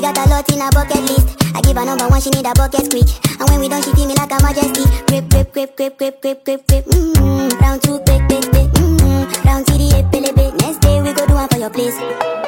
We got a lot in a bucket list. I give her number one, she need a bucket quick. And when we done, she feel me like a majesty. Grip, grip, grip, grip, grip, grip, grip, grip. Mmm. Round two, big, big, big. Mmm. Round three, the eight, Next day we go do one for your place.